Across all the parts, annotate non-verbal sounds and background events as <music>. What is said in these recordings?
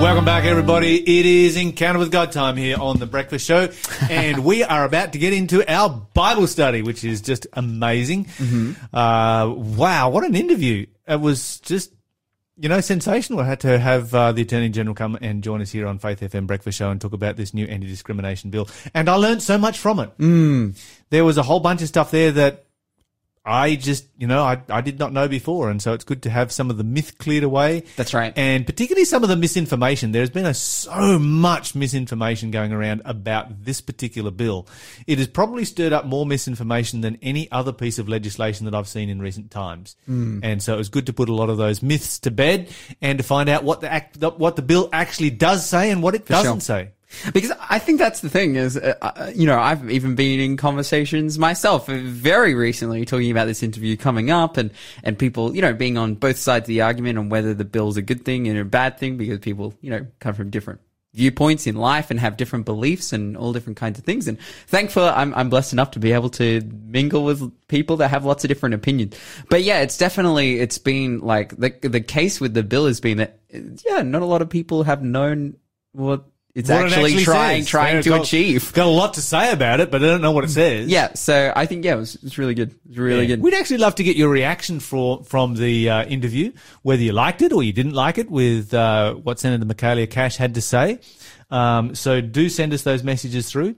Welcome back, everybody. It is Encounter with God time here on The Breakfast Show, <laughs> and we are about to get into our Bible study, which is just amazing. Uh, wow, what an interview! It was just, you know, sensational. I had to have uh, the Attorney General come and join us here on Faith FM Breakfast Show and talk about this new anti-discrimination bill, and I learned so much from it. There was a whole bunch of stuff there that I just, you know, I, I did not know before. And so it's good to have some of the myth cleared away. That's right. And particularly some of the misinformation. There's been a, so much misinformation going around about this particular bill. It has probably stirred up more misinformation than any other piece of legislation that I've seen in recent times. Hmm. And so it was good to put a lot of those myths to bed and to find out what the act, what the bill actually does say and what it doesn't sure. say. Because I think that's the thing is, uh, uh, you know, I've even been in conversations myself very recently talking about this interview coming up and, and people, you know, being on both sides of the argument on whether the bill's a good thing and a bad thing because people, you know, come from different viewpoints in life and have different beliefs and all different kinds of things. And thankfully, I'm, I'm blessed enough to be able to mingle with people that have lots of different opinions. But yeah, it's definitely, it's been like the, the case with the bill has been that, yeah, not a lot of people have known what it's What it actually, trying says. trying Yeah, to got- achieve. Got a lot to say about it, but I don't know what it says. Yeah, so I think yeah, it was, it was really good. It was really Yeah. good. We'd actually love to get your reaction for, from the uh, interview, whether you liked it or you didn't like it, with uh, what Senator Michaelia Cash had to say. Um, so do send us those messages through,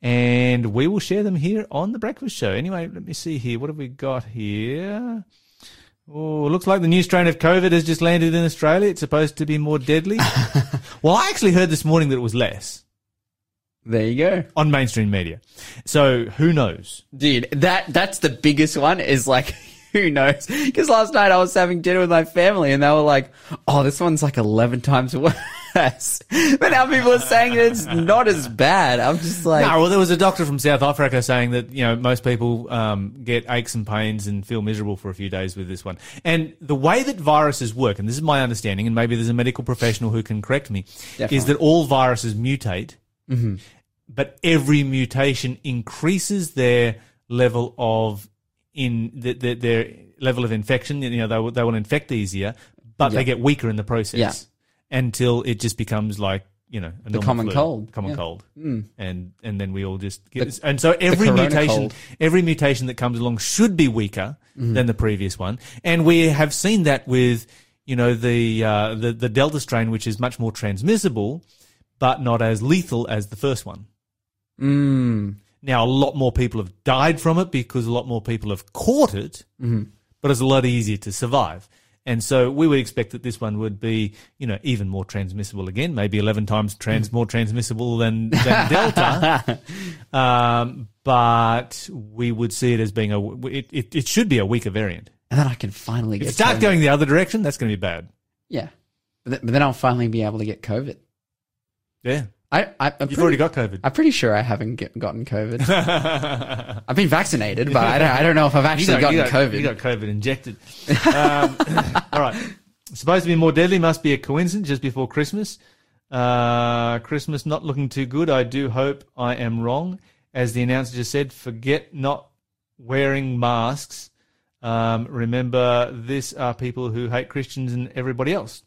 and we will share them here on the Breakfast Show. Anyway, let me see here. What have we got here? Oh, looks like the new strain of COVID has just landed in Australia. It's supposed to be more deadly. <laughs> well, I actually heard this morning that it was less There you go, on mainstream media. So who knows? dude. That that's the biggest one. Is like. <laughs> Who knows? Because last night I was having dinner with my family and they were like, "Oh, this one's like eleven times <laughs> worse." but now people are saying it's not as bad. I'm just like, No, well, there was a doctor from South Africa saying that you know most people um, get aches and pains and feel miserable for a few days with this one. And the way that viruses work, and this is my understanding, and maybe there's a medical professional who can correct me, Definitely. is that all viruses mutate, but every mutation increases their level of in the, the, their level of infection. You know, they will, they will infect easier, but they get weaker in the process Yeah. until it just becomes like you know a normal common flu, cold. common Yeah. cold, and and then we all just get. and so every mutation, cold. every mutation that comes along should be weaker Mm-hmm. than the previous one, and we have seen that with you know the uh, the the Delta strain, which is much more transmissible, but not as lethal as the first one. mm, Now, a lot more people have died from it because a lot more people have caught it, Mm-hmm. but it's a lot easier to survive. And so we would expect that this one would be, you know, even more transmissible again, maybe 11 times trans, more transmissible than, than <laughs> Delta. um, but we would see it as being a, it, it, it should be a weaker variant. and then I can finally If get it starts COVID. going the other direction, that's going to be bad. Yeah, but, th- but then I'll finally be able to get COVID. Yeah. I, I You've pretty- already got COVID. I'm pretty sure I haven't get, gotten COVID. <laughs> I've been vaccinated, but I don't, I don't know if I've actually gotten you got, COVID. You got COVID injected. Um, <laughs> all right. Supposed to be more deadly. Must be a coincidence just before Christmas. Uh, Christmas not looking too good. I do hope I am wrong. As the announcer just said, forget not wearing masks. Um, remember, this are people who hate Christians and everybody else.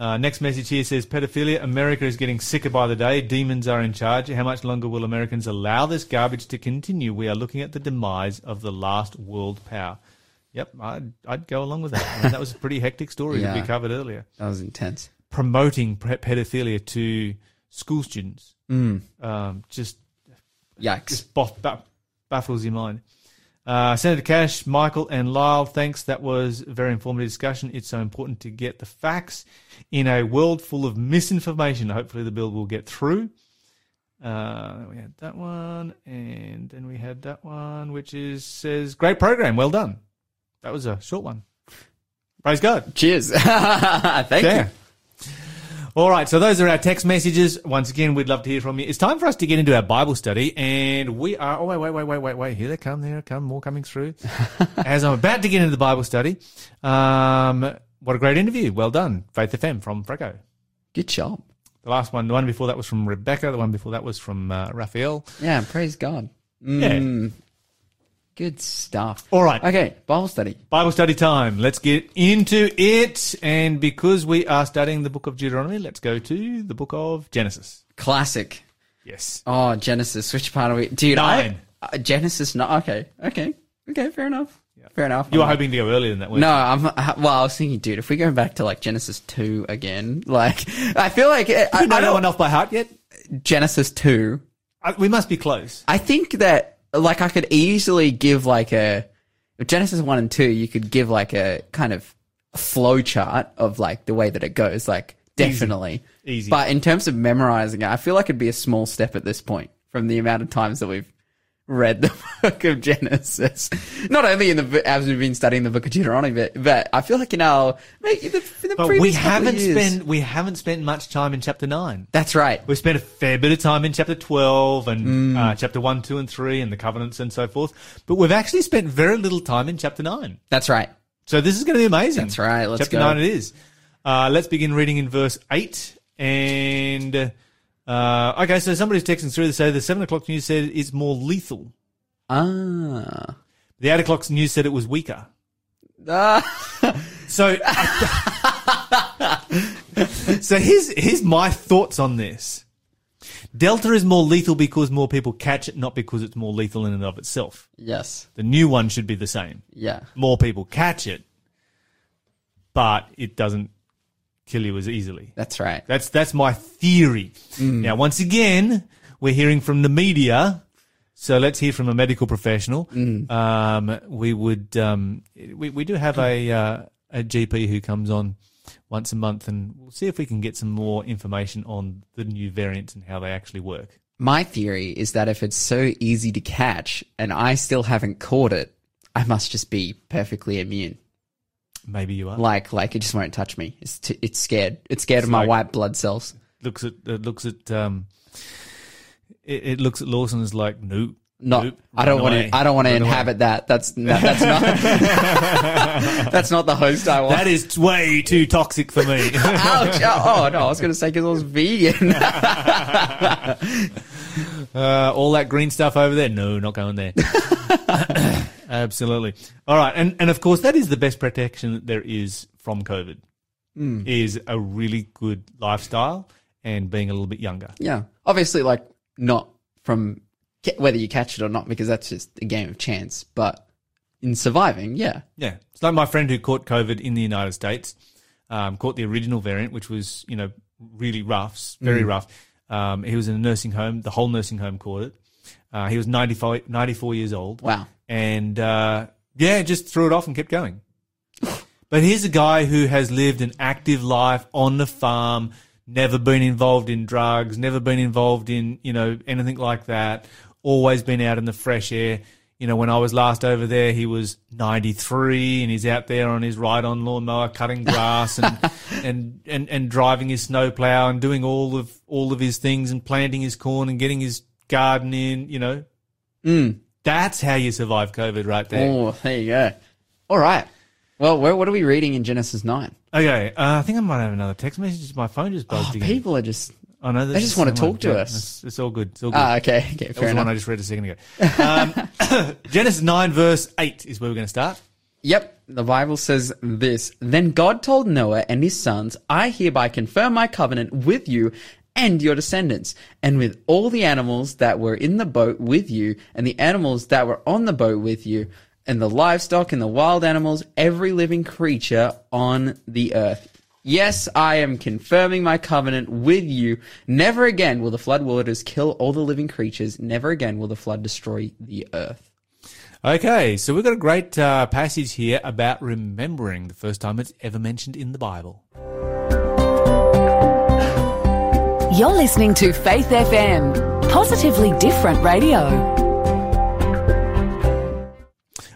Uh, next message here says pedophilia. America is getting sicker by the day. Demons are in charge. How much longer will Americans allow this garbage to continue? We are looking at the demise of the last world power. Yep, I'd, I'd go along with that. I mean, that was a pretty hectic story that we <laughs> covered earlier. that was intense. Promoting pedophilia to school students um, just Yikes. just boff, ba- baffles your mind. Uh, Senator Cash, Michael, and Lyle, thanks. That was a very informative discussion. It's so important to get the facts in a world full of misinformation. Hopefully, the bill will get through. Uh, we had that one, and then we had that one, which is says great program, well done. That was a short one. Praise God. Cheers. <laughs> Thank you. All right, so those are our text messages. Once again, we'd love to hear from you. It's time for us to get into our Bible study, and we are. Oh wait, wait, wait, wait, wait, wait. Here they come. There they come. More coming through. <laughs> As I'm about to get into the Bible study, um, what a great interview. Well done, Faith FM from Freco. Good job. The last one, the one before that was from Rebecca. The one before that was from uh, Raphael. Yeah, praise God. Yeah. Good stuff. All right. Okay, Bible study. Bible study time. Let's get into it. And because we are studying the book of Deuteronomy, let's go to the book of Genesis. Classic. Yes. Oh, Genesis. Which part are we? Dude, Nine. I, uh, Genesis. No, okay, okay, okay. Fair enough. Fair enough. You were hoping to go earlier than that, No, I'm. uh, Well, I was thinking, dude, if we go back to like Genesis two again, like I feel like uh, I, you? Know I don't one off by heart yet? Genesis two. Uh, We must be close. I think that like I could easily give like a Genesis one and two. You could give like a kind of flow chart of like the way that it goes. Like definitely Easy. But in terms of memorizing it, I feel like it'd be a small step at this point from the amount of times that we've read the <laughs> book of Genesis. Not only in the as we've been studying the book of Deuteronomy, but, but I feel like in our maybe the, in the But previous we haven't spent we haven't spent much time in chapter nine. That's right. We spent a fair bit of time in chapter 12 and Mm. uh, chapter 1, 2, and 3 and the covenants and so forth. But we've actually spent very little time in chapter 9. That's right. So this is going to be amazing. That's right, let's chapter go. 9 it is. Uh, let's begin reading in verse 8. And, uh, okay, so somebody's texting through to say the 7 o'clock news said it's more lethal. Ah. The 8 o'clock news said it was weaker. Ah. So, <laughs> so here's here's my thoughts on this. Delta is more lethal because more people catch it, not because it's more lethal in and of itself. yes. The new one should be the same. Yeah. More people catch it, but it doesn't kill you as easily. That's right. That's that's my theory. Mm. Now, once again, we're hearing from the media, so let's hear from a medical professional. Mm. Um, we would um, we we do have a uh, a GP who comes on once a month, and we'll see if we can get some more information on the new variants and how they actually work. My theory is that if it's so easy to catch and I still haven't caught it, I must just be perfectly immune. Maybe you are. Like, like it just won't touch me. It's t- it's scared. It's scared of my like- white blood cells. looks at it looks at um, it, it looks at Lawson as like nope. Not. nope, I don't want to. I don't want to run away. inhabit that. That's <laughs> no, that's not. <laughs> that's not the host I want. That is way too toxic for me. <laughs> Ouch! Oh no, I was going to say because I was vegan. Uh, all that green stuff over there? No, not going there. <laughs> Absolutely. All right, and and of course that is the best protection that there is from COVID. Is a really good lifestyle and being a little bit younger. yeah, obviously, like not from whether you catch it or not, because that's just a game of chance. But in surviving, yeah, Yeah, it's like my friend who caught COVID in the United States, um, caught the original variant, which was you know really rough, very rough. Um, he was in a nursing home. The whole nursing home caught it. Uh, he was 95, 94 years old. Wow. And uh, yeah, just threw it off and kept going. <laughs> but here's a guy who has lived an active life on the farm, never been involved in drugs, never been involved in you know anything like that. Always been out in the fresh air. You know, when I was last over there, he was 93 and he's out there on his ride-on lawnmower cutting grass and, <laughs> and, and, and driving his snowplow and doing all of, all of his things and planting his corn and getting his garden in, you know. That's how you survive COVID right there. Oh, there you go. All right. Well, where, what are we reading in Genesis nine? Okay, uh, I think I might have another text message. My phone just buzzed Oh, again. people are just. I know. they just wanna talk to us. It's, it's all good. It's all good. Ah, okay. Okay. that was Fair the one I just read a second ago. Um, <coughs> Genesis 9, verse 8 is where we're going to start. Yep. The Bible says this. Then God told Noah and his sons, I hereby confirm my covenant with you and your descendants, and with all the animals that were in the boat with you, and the animals that were on the boat with you, and the livestock and the wild animals, every living creature on the earth. Yes, I am confirming my covenant with you. Never again will the flood waters kill all the living creatures. Never again will the flood destroy the earth. Okay, so we've got a great uh, passage here about remembering the first time it's ever mentioned in the Bible. You're listening to Faith FM, positively different radio.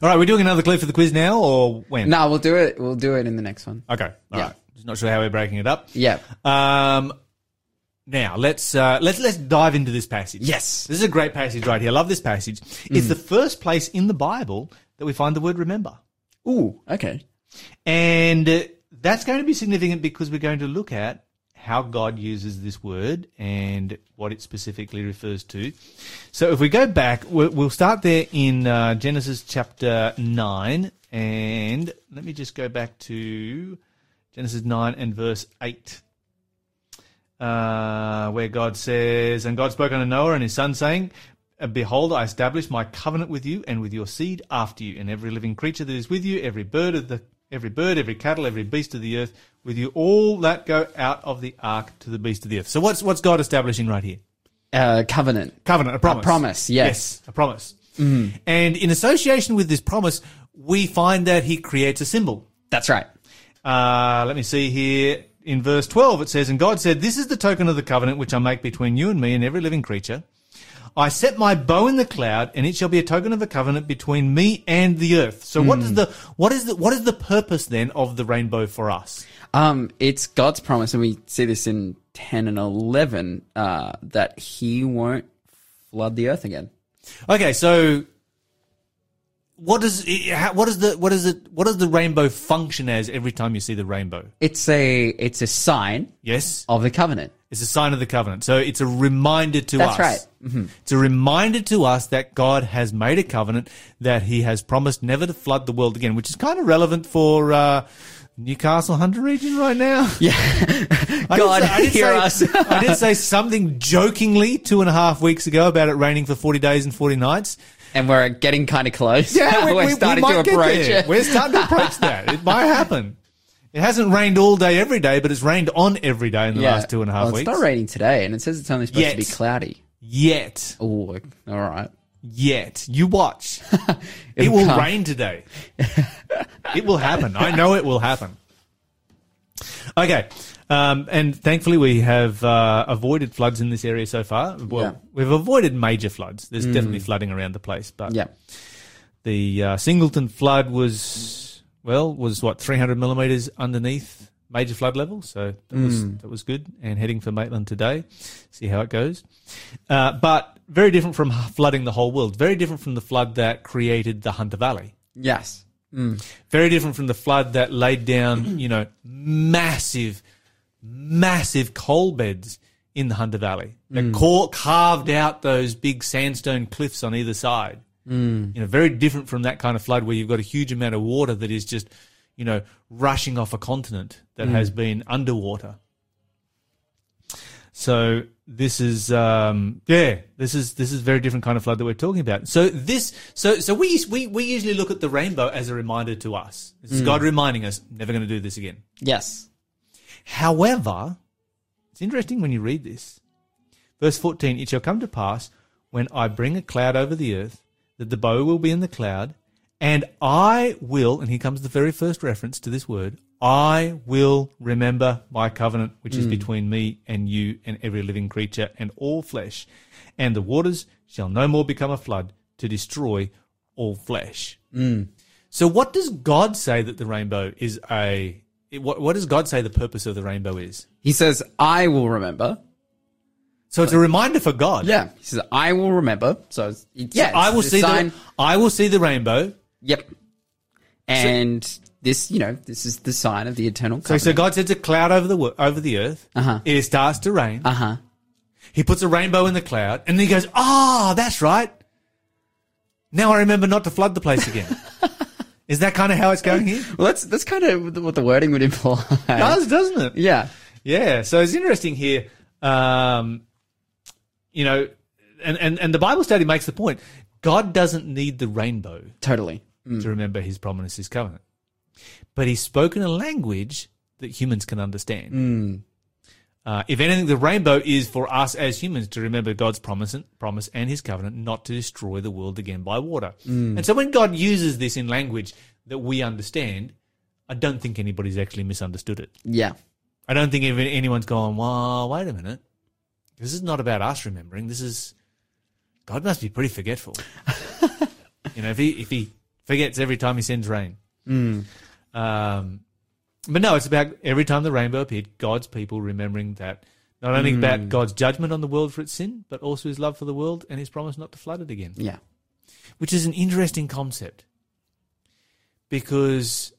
All right, we're doing another clue for the quiz now, or when? No, we'll do it. We'll do it in the next one. Okay, all Yeah. right. Just not sure how we're breaking it up. Yeah. Um, now let's uh, let's let's dive into this passage. Yes. this is a great passage right here. I love this passage. It's the first place in the Bible that we find the word remember, Ooh. Okay. and uh, that's going to be significant because we're going to look at how God uses this word and what it specifically refers to. So if we go back, we'll, we'll start there in uh, Genesis chapter 9. And let me just go back to Genesis 9 and verse 8. Uh, where God says, And God spoke unto Noah and his son, saying, Behold, I establish my covenant with you and with your seed after you, and every living creature that is with you, every bird of the every bird, every cattle, every beast of the earth, with you all that go out of the ark to the beast of the earth. So what's what's God establishing right here? Uh, covenant. Covenant, a promise. promise, yes. a promise. And in association with this promise, we find that he creates a symbol. That's right. Uh, let me see here. In verse 12, it says, And God said, This is the token of the covenant which I make between you and me and every living creature. I set my bow in the cloud, and it shall be a token of the covenant between me and the earth. So what is the what is the what is the purpose then of the rainbow for us? Um, it's God's promise, and we see this in 10 and 11, uh, that he won't flood the earth again. Okay, so what does it- how- what is the what is it what does the rainbow function as every time you see the rainbow? It's a, it's a sign Yes, of the covenant. it's a sign of the covenant. So it's a reminder to That's us. That's right. Mm-hmm. It's a reminder to us that God has made a covenant that He has promised never to flood the world again, which is kind of relevant for. Uh, Newcastle Hunter region right now. <laughs> Yeah. <laughs> I God, did say, I hear say, us. <laughs> I did say something jokingly two and a half weeks ago about it raining for 40 days and 40 nights. And we're getting kind of close. Yeah, <laughs> we, we're we- we starting to might get approach there. it. We're starting to approach that. It might <laughs> happen. It hasn't rained all day every day, but it's rained on every day in the last two and a half well, weeks. It's not raining today, and it says it's only supposed to be cloudy. Yet, Oh, all right. yet. You watch. <laughs> it It'll will come. rain today. it will happen. I know it will happen. Okay. Um, and thankfully, we have uh, avoided floods in this area so far. Well, Yeah. Mm. we've avoided major floods. There's definitely flooding around the place, but Yeah. The uh, Singleton flood was well was what 300 millimeters underneath major flood level, so that was that was good. And heading for Maitland today, see how it goes. Uh, but very different from <laughs> flooding the whole world. Very different from the flood that created the Hunter Valley. Yes. Very different from the flood that laid down, <clears throat> you know, massive, massive coal beds in the Hunter Valley that ca- carved out those big sandstone cliffs on either side. Mm. You know, very different from that kind of flood where you've got a huge amount of water that is just, you know, rushing off a continent that has been underwater. So this is um yeah this is this is very different kind of flood that we're talking about. So this so so we we we usually look at the rainbow as a reminder to us. This is God reminding us never going to do this again. Yes. However, it's interesting when you read this. Verse 14, it shall come to pass when I bring a cloud over the earth that the bow will be in the cloud and I will, and here comes the very first reference to this word, I will remember my covenant, which is hmm. between me and you and every living creature and all flesh. And the waters shall no more become a flood to destroy all flesh. Hmm. So what does God say that the rainbow is a, what, what does God say the purpose of the rainbow is? He says, I will remember. So it's a reminder for God. Yeah. He says, I will remember. So, it's, it's- yeah. I will see sign. the I will see the rainbow. Yep. And this, you know, this is the sign of the eternal So, covenant. so God sends a cloud over the over the earth. Uh-huh. It starts to rain. uh huh. He puts a rainbow in the cloud, and then he goes, "Ah, that's right. Now I remember not to flood the place again." <laughs> Is that kind of how it's going here? Well, that's that's kind of what the wording would imply. Does doesn't it? Yeah. Yeah, so it's interesting here. Um, you know, and, and, and the Bible study makes the point God doesn't need the rainbow Totally. to remember his promise, his covenant. But he's spoken a language that humans can understand. Uh, if anything, the rainbow is for us as humans to remember God's promise, promise and his covenant not to destroy the world again by water. And so when God uses this in language that we understand, I don't think anybody's actually misunderstood it. Yeah. I don't think even anyone's gone, well, wait a minute. This is not about us remembering. This is God must be pretty forgetful. <laughs> you know, if he if he forgets every time he sends rain. Um, but no, it's about every time the rainbow appeared, God's people remembering that not only about God's judgment on the world for its sin, but also his love for the world and his promise not to flood it again Yeah. which is an interesting concept because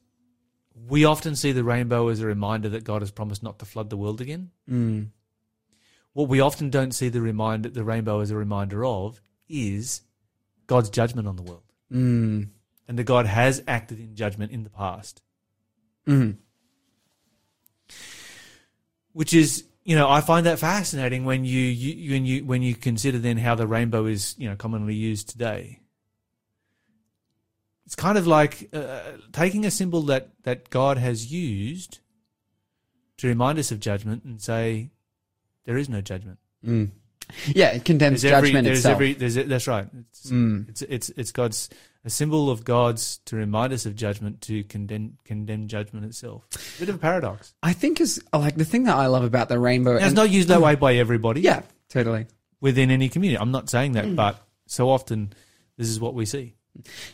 we often see the rainbow as a reminder that God has promised not to flood the world again. Mm. What we often don't see the reminder, the rainbow as a reminder of, is God's judgment on the world, Mm. and that God has acted in judgment in the past. Mm. Which is you know I find that fascinating when you, you when you when you consider then how the rainbow is you know commonly used today. It's kind of like uh, taking a symbol that that God has used to remind us of judgment and say there is no judgment. Mm. Yeah, it condemns There's every, judgment there's itself. every there's that's right. It's, Mm. it's it's it's God's a symbol of God's to remind us of judgment to condemn condemn judgment itself. Bit of a paradox. I think is like the thing that I love about the rainbow. Now, it's and- not used that way by everybody. yeah, totally. within any community. I'm not saying that, but so often this is what we see.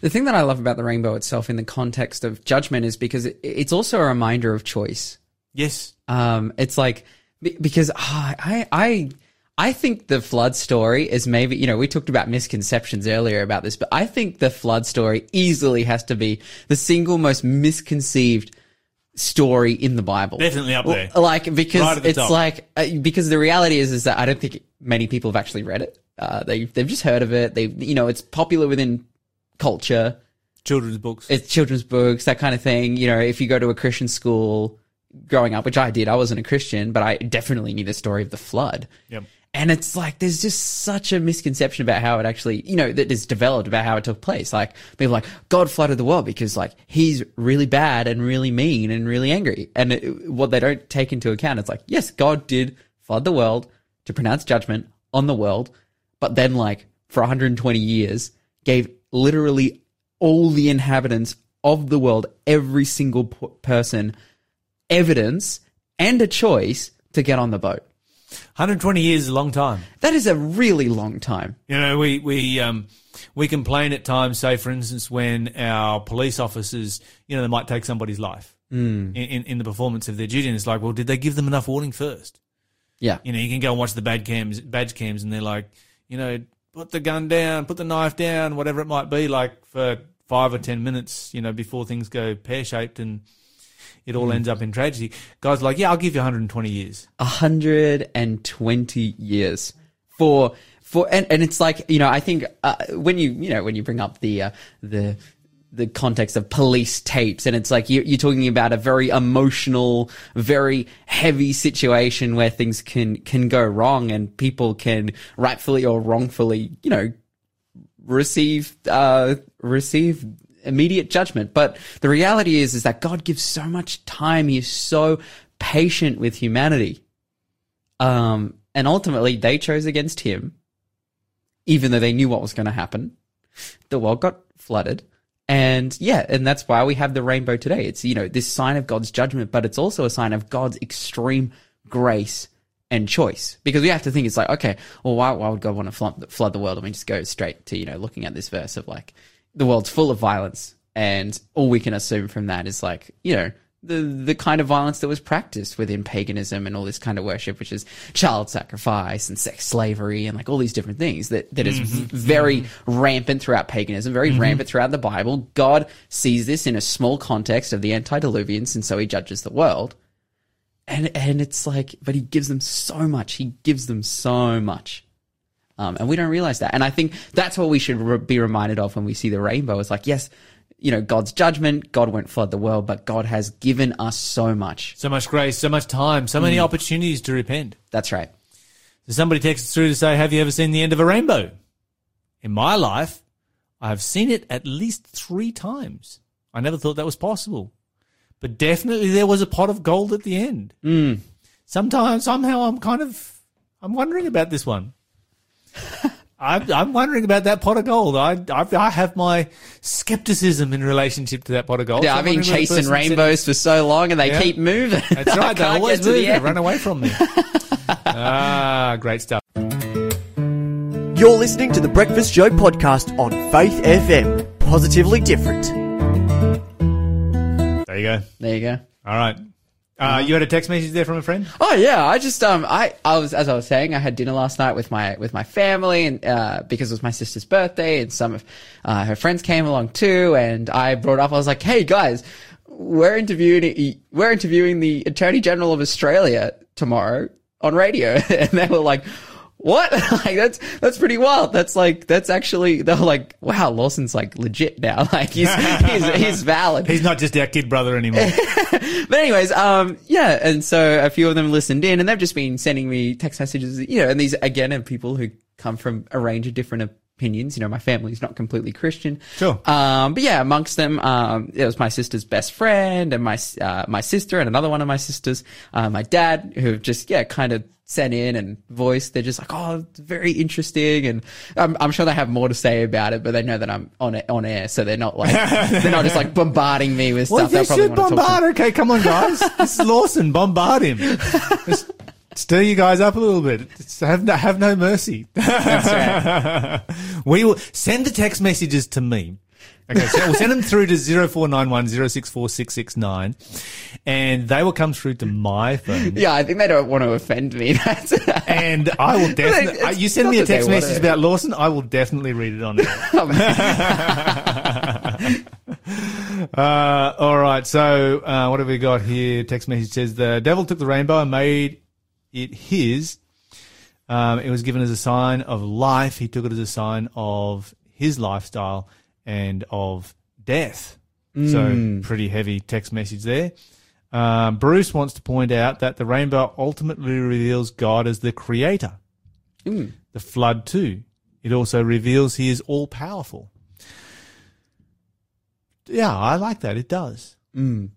The thing that I love about the rainbow itself in the context of judgment is because it, it's also a reminder of choice. Yes. Um, it's like because ah, I I I think the flood story is maybe you know we talked about misconceptions earlier about this, but I think the flood story easily has to be the single most misconceived story in the Bible. Definitely up there. Like because Right the it's top. like uh, because the reality is is that I don't think many people have actually read it. Uh, they they've just heard of it. They you know it's popular within culture. Children's books. It's children's books, that kind of thing. You know, if you go to a Christian school growing up, which I did, I wasn't a Christian, but I definitely knew the story of the flood. Yep. And it's like there's just such a misconception about how it actually, you know, that is developed about how it took place. Like people like God flooded the world because like he's really bad and really mean and really angry. And it, what they don't take into account, it's like yes, God did flood the world to pronounce judgment on the world, but then like for 120 years gave literally all the inhabitants of the world, every single person, evidence and a choice to get on the boat. 120 years is a long time. That is a really long time. You know, we we um we complain at times. Say, for instance, when our police officers, you know, they might take somebody's life in, in in the performance of their duty, and it's like, well, did they give them enough warning first? Yeah. You know, you can go and watch the bad cams, badge cams, and they're like, you know, put the gun down, put the knife down, whatever it might be, like for five or ten minutes, you know, before things go pear shaped and it all ends up in tragedy. Guys, are like, yeah, I'll give you 120 years. 120 years for for and, and it's like you know i think uh, when you you know when you bring up the uh, the the context of police tapes and it's like you, you're talking about a very emotional very heavy situation where things can can go wrong and people can rightfully or wrongfully you know receive uh receive immediate judgment. But the reality is is that god gives so much time. He is so patient with humanity. Um and ultimately they chose against him even though they knew what was going to happen. The world got flooded. And yeah and that's why we have the rainbow today. It's you know this sign of god's judgment but it's also a sign of god's extreme grace and choice. Because we have to think it's like okay well why, why would god want to flood, flood the world? I mean just go straight to you know looking at this verse of like the world's full of violence and all we can assume from that is like you know the the kind of violence that was practiced within paganism and all this kind of worship, which is child sacrifice and sex slavery and like all these different things that that is v- very mm-hmm. rampant throughout paganism, very mm-hmm. rampant throughout the Bible. God sees this in a small context of the antediluvians, and so He judges the world. And and it's like, but He gives them so much. He gives them so much. Um, and we don't realize that. And I think that's what we should re- be reminded of when we see the rainbow. It's like, yes, you know, God's judgment, God won't flood the world, but God has given us so much. So much grace, so much time, so many opportunities to repent. That's right. So somebody texts us through to say, Have you ever seen the end of a rainbow? In my life, I have seen it at least three times. I never thought that was possible. But definitely there was a pot of gold at the end. Mm. Sometimes, somehow, I'm kind of, I'm wondering about this one. I'm, I'm wondering about that pot of gold. I, I, I have my skepticism in relationship to that pot of gold. Yeah, So I've been wondering whether the chasing person sitting- rainbows for so long and they Yeah. keep moving. That's <laughs> right. They always move. the They run away from me. <laughs> ah, great stuff. You're listening to the Breakfast Show podcast on Faith FM. Positively different. There you go. There you go. All right. Uh, you had a text message there from a friend? Oh yeah, I just um I I was as I was saying I had dinner last night with my with my family and uh because it was my sister's birthday and some of uh, her friends came along too and I brought up I was like hey guys we're interviewing we're interviewing the Attorney General of Australia tomorrow on radio, <laughs> and they were like. What? <laughs> like that's that's pretty wild. That's like that's actually they're like, wow, Lawson's like legit now. <laughs> Like he's he's he's <laughs> valid. He's not just our kid brother anymore. But anyways, um, yeah, and so a few of them listened in, and they've just been sending me text messages, you know, and these again are people who come from a range of different opinions. You know, my family's not completely Christian. Sure. Um, but yeah, amongst them, um, it was my sister's best friend and my uh, my sister and another one of my sisters, uh, my dad, who have just yeah, kind of sent in and voiced. They're just like, oh, very interesting, and I'm, I'm sure they have more to say about it, but they know that I'm on it, on air, so they're not like <laughs> they're not just like bombarding me with well, stuff. They'll you should want to talk to bombard. Okay, come on, guys. this is Lawson. Bombard him. Just stir you guys up a little bit. Just have no, have no mercy. <laughs> we will send the text messages to me. Okay, so we'll send them through to 0491 064669 and they will come through to my phone. Yeah, I think they don't want to offend me. <laughs> And I will <laughs> definitely, you send me a text message about Lawson, I will definitely read it on air. <laughs> Uh, all right. So, uh, what have we got here? Text message says the devil took the rainbow and made it his. Um, it was given as a sign of life. He took it as a sign of his lifestyle and of death. Mm. So, pretty heavy text message there. Um, Bruce wants to point out that the rainbow ultimately reveals God as the creator. Mm. The flood, too. It also reveals he is all powerful. Yeah, I like that. It does. Mm.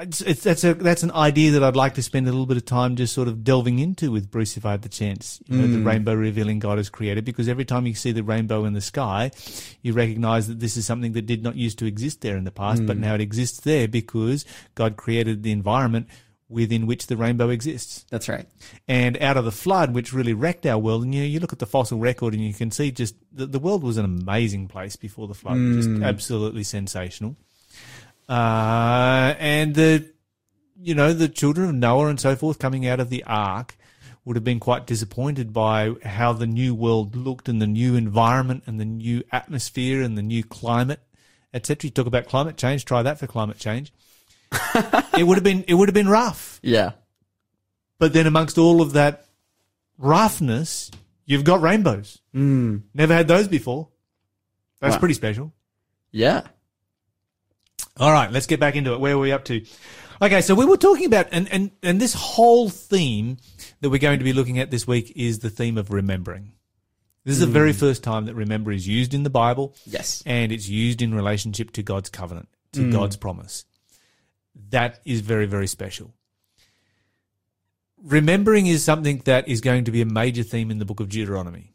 It's, it's, that's a that's an idea that I'd like to spend a little bit of time just sort of delving into with Bruce if I had the chance. You know, the hmm. rainbow revealing God as creator, because every time you see the rainbow in the sky, you recognise that this is something that did not used to exist there in the past, but hmm. now it exists there because God created the environment within which the rainbow exists. That's right. And out of the flood, which really wrecked our world, and you know, you look at the fossil record and you can see just the, the world was an amazing place before the flood, just hmm. absolutely sensational. Uh, and the, you know, the children of Noah and so forth coming out of the ark would have been quite disappointed by how the new world looked and the new environment and the new atmosphere and the new climate, etc. You talk about climate change, try that for climate change. <laughs> it would have been, it would have been rough. Yeah. But then amongst all of that roughness, you've got rainbows. Mm. Never had those before. That's Wow. pretty special. Yeah. All right, let's get back into it. Where are we up to? Okay, so we were talking about, and, and, and this whole theme that we're going to be looking at this week is the theme of remembering. This is the very hmm. first time that remember is used in the Bible. Yes. And it's used in relationship to God's covenant, to hmm. God's promise. That is very, very special. Remembering is something that is going to be a major theme in the book of Deuteronomy.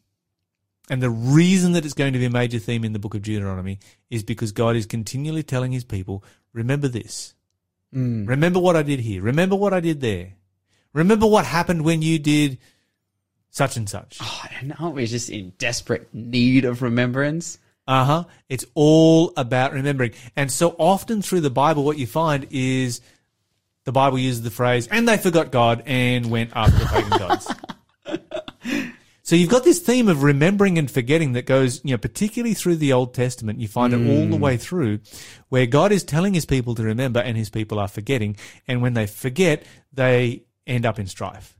And the reason that it's going to be a major theme in the book of Deuteronomy is because God is continually telling his people, remember this. Remember what I did here. Remember what I did there. Remember what happened when you did such and such. Oh, and aren't we just in desperate need of remembrance? Uh huh. It's all about remembering. And so often through the Bible, what you find is the Bible uses the phrase, and they forgot God and went after pagan gods. <laughs> So you've got this theme of remembering and forgetting that goes, you know, particularly through the Old Testament. You find it all the hmm. way through where God is telling his people to remember and his people are forgetting. And when they forget, they end up in strife.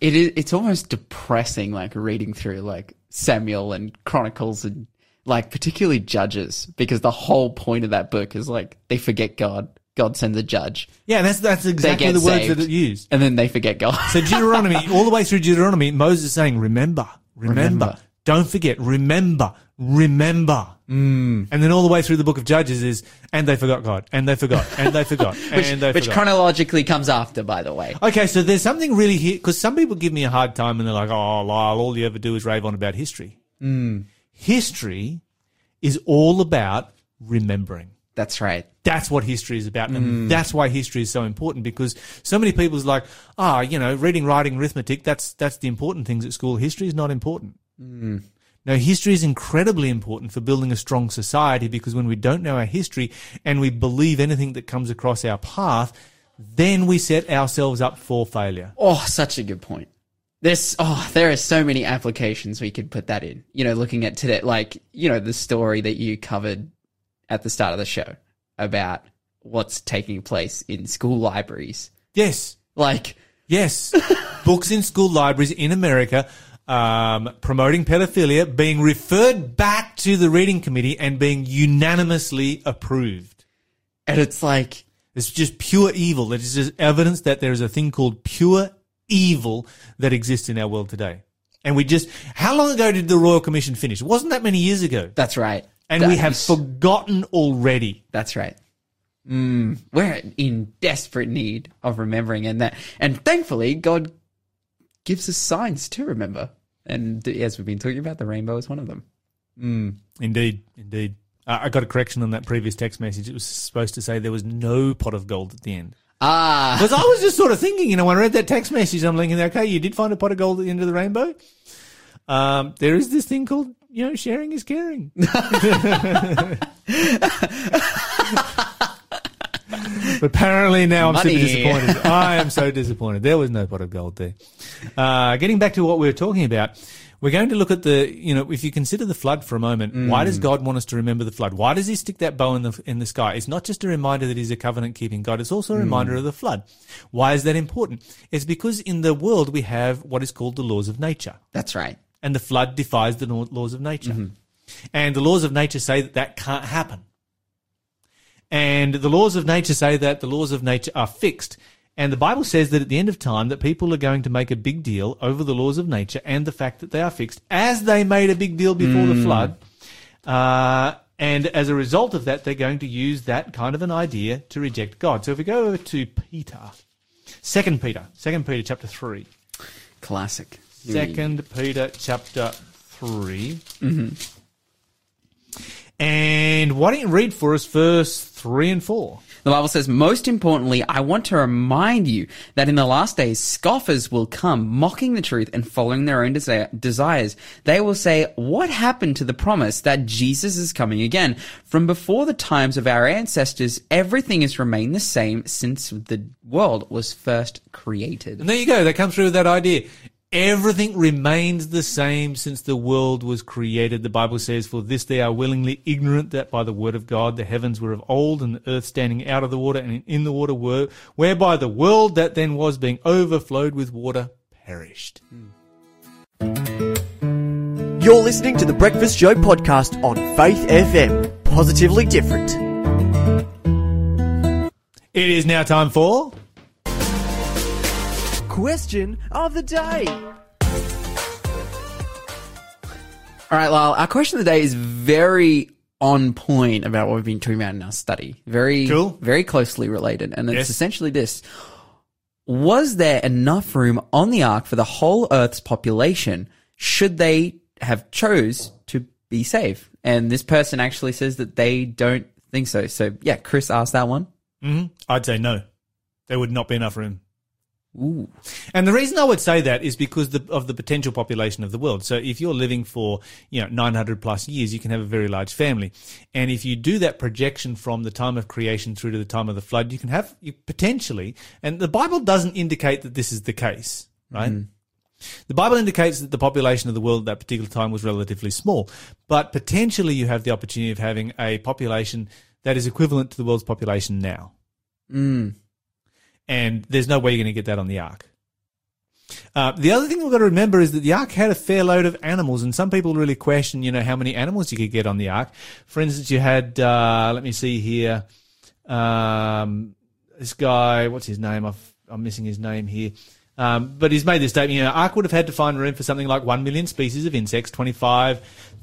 It is. It's almost depressing, like reading through like Samuel and Chronicles and like particularly Judges, because the whole point of that book is like they forget God. God sends a judge, Yeah, that's, that's exactly the words saved, that it used. and then they forget God. So Deuteronomy, <laughs> all the way through Deuteronomy, Moses is saying, remember, remember, Remember. don't forget, remember, remember. Mm. And then all the way through the book of Judges is, and they forgot God, and they forgot, and they forgot, <laughs> which, and they which forgot. chronologically comes after, by the way. okay, so there's something really here, because some people give me a hard time and they're like, oh, Lyle, all you ever do is rave on about history. History is all about remembering. That's right. That's what history is about. And that's why history is so important because so many people's like, ah, you know, reading, writing, arithmetic, that's, that's the important things at school. History is not important. No, history is incredibly important for building a strong society because when we don't know our history and we believe anything that comes across our path, then we set ourselves up for failure. Oh, such a good point. There's oh, there are so many applications we could put that in. You know, looking at today, like you know, the story that you covered at the start of the show about what's taking place in school libraries. Yes. Like, Yes. <laughs> Books in school libraries in America um, promoting pedophilia being referred back to the reading committee and being unanimously approved. and it's like, It's just pure evil. It is just evidence that there is a thing called pure evil that exists in our world today. And we just, how long ago did the Royal Commission finish? It wasn't that many years ago. that's right. And That we have is- forgotten already. That's right. Mm, we're in desperate need of remembering, and that, and thankfully, God gives us signs to remember. And as we've been talking about, the rainbow is one of them. Indeed, indeed. Uh, I got a correction on that previous text message. It was supposed to say there was no pot of gold at the end. Ah, Because I was just sort of thinking, you know, when I read that text message, I'm thinking, okay, you did find a pot of gold at the end of the rainbow. Um, there is this thing called, you know, sharing is caring. but <laughs> apparently now I'm Money. super disappointed. I am so disappointed. There was no pot of gold there. Uh, getting back to what we were talking about, we're going to look at the, you know, if you consider the flood for a moment, why does God want us to remember the flood? Why does He stick that bow in the in the sky? It's not just a reminder that He's a covenant keeping God; it's also a reminder of the flood. Why is that important? It's because in the world we have what is called the laws of nature, that's right. And the flood defies the laws of nature, and the laws of nature say that that can't happen. And the laws of nature say that the laws of nature are fixed. And the Bible says that at the end of time that people are going to make a big deal over the laws of nature and the fact that they are fixed as they made a big deal before the flood. Uh, and as a result of that, they're going to use that kind of an idea to reject God. So if we go over to Peter, Second Peter, Second Peter chapter three. Classic. Second Peter chapter 3 mm-hmm. And why don't you read for us verse three and four? The Bible says, most importantly, I want to remind you that in the last days, scoffers will come, mocking the truth and following their own desi- desires. They will say, what happened to the promise that Jesus is coming again? From before the times of our ancestors, everything has remained the same since the world was first created. And there you go. They come through with that idea. Everything remains the same since the world was created. The Bible says, For this they are willingly ignorant that by the word of God the heavens were of old and the earth standing out of the water and in the water were, whereby the world that then was being overflowed with water perished. You're listening to the Breakfast Show podcast on Faith FM. Positively different. It is now time for. Question of the day. All right, Lyle, our question of the day is very on point about what we've been talking about in our study. Very, Cool. very closely related. And it's Yes. essentially this. Was there enough room on the ark for the whole earth's population should they have chose to be safe? And this person actually says that they don't think so. So yeah, Chris asked that one. hmm I'd say no. There would not be enough room. Ooh. And the reason I would say that is because the, of the potential population of the world. So if you're living for, you know, 900 plus years, you can have a very large family. And if you do that projection from the time of creation through to the time of the flood, you can have you potentially, and the Bible doesn't indicate that this is the case, right? The Bible indicates that the population of the world at that particular time was relatively small, but potentially you have the opportunity of having a population that is equivalent to the world's population now Mm. And there's no way you're going to get that on the ark. Uh, the other thing we've got to remember is that the ark had a fair load of animals, and some people really question, you know, how many animals you could get on the ark. For instance, you had, uh, let me see here, um, this guy, what's his name? I've, I'm missing his name here. Um, but he's made this statement, you know, Ark would have had to find room for something like 1 million species of insects,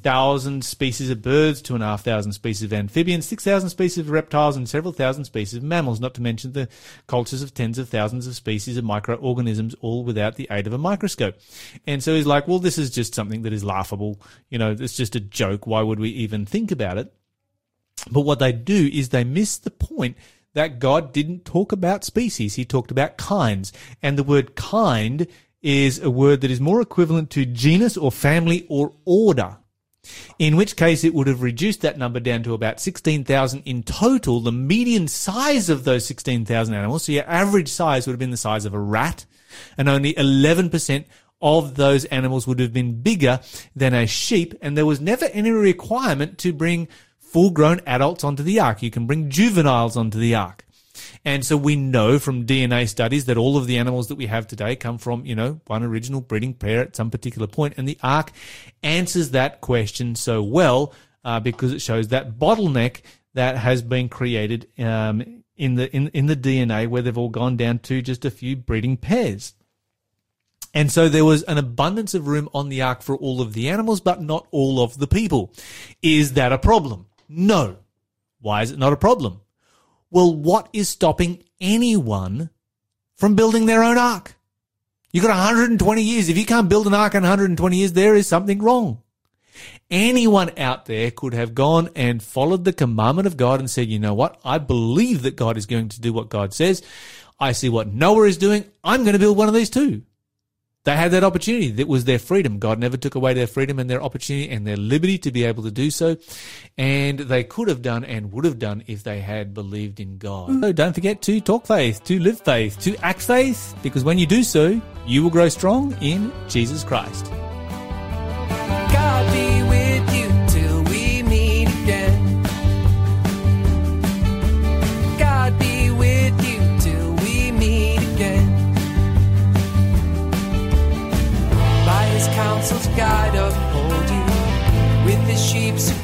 25,000 species of birds, 2,500 species of amphibians, 6,000 species of reptiles, and several thousand species of mammals, not to mention the cultures of tens of thousands of species of microorganisms, all without the aid of a microscope. And so he's like, well, this is just something that is laughable. You know, it's just a joke. Why would we even think about it? But what they do is they miss the point that God didn't talk about species. He talked about kinds. And the word kind is a word that is more equivalent to genus or family or order. In which case it would have reduced that number down to about 16,000 in total, the median size of those 16,000 animals. So your average size would have been the size of a rat and only 11% of those animals would have been bigger than a sheep. And there was never any requirement to bring full grown adults onto the ark. You can bring juveniles onto the ark. And so we know from DNA studies that all of the animals that we have today come from, you know, one original breeding pair at some particular point. And the ark answers that question so well uh, because it shows that bottleneck that has been created um, in the in, in the DNA where they've all gone down to just a few breeding pairs. And so there was an abundance of room on the ark for all of the animals, but not all of the people. Is that a problem? No. Why is it not a problem? Well, what is stopping anyone from building their own ark? You've got 120 years. If you can't build an ark in 120 years, there is something wrong. Anyone out there could have gone and followed the commandment of God and said, you know what? I believe that God is going to do what God says. I see what Noah is doing. I'm going to build one of these too. They had that opportunity. That was their freedom. God never took away their freedom and their opportunity and their liberty to be able to do so. And they could have done and would have done if they had believed in God. So don't forget to talk faith, to live faith, to act faith, because when you do so, you will grow strong in Jesus Christ.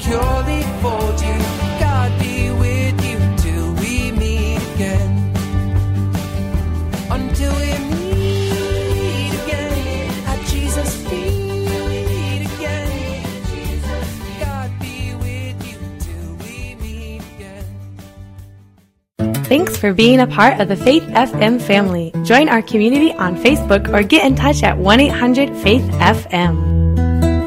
Securely fold you. God be with you till we meet again. Until we meet again at Jesus' feet again. God be with you till we meet again. Thanks for being a part of the Faith FM family. Join our community on Facebook or get in touch at 1 800 Faith FM.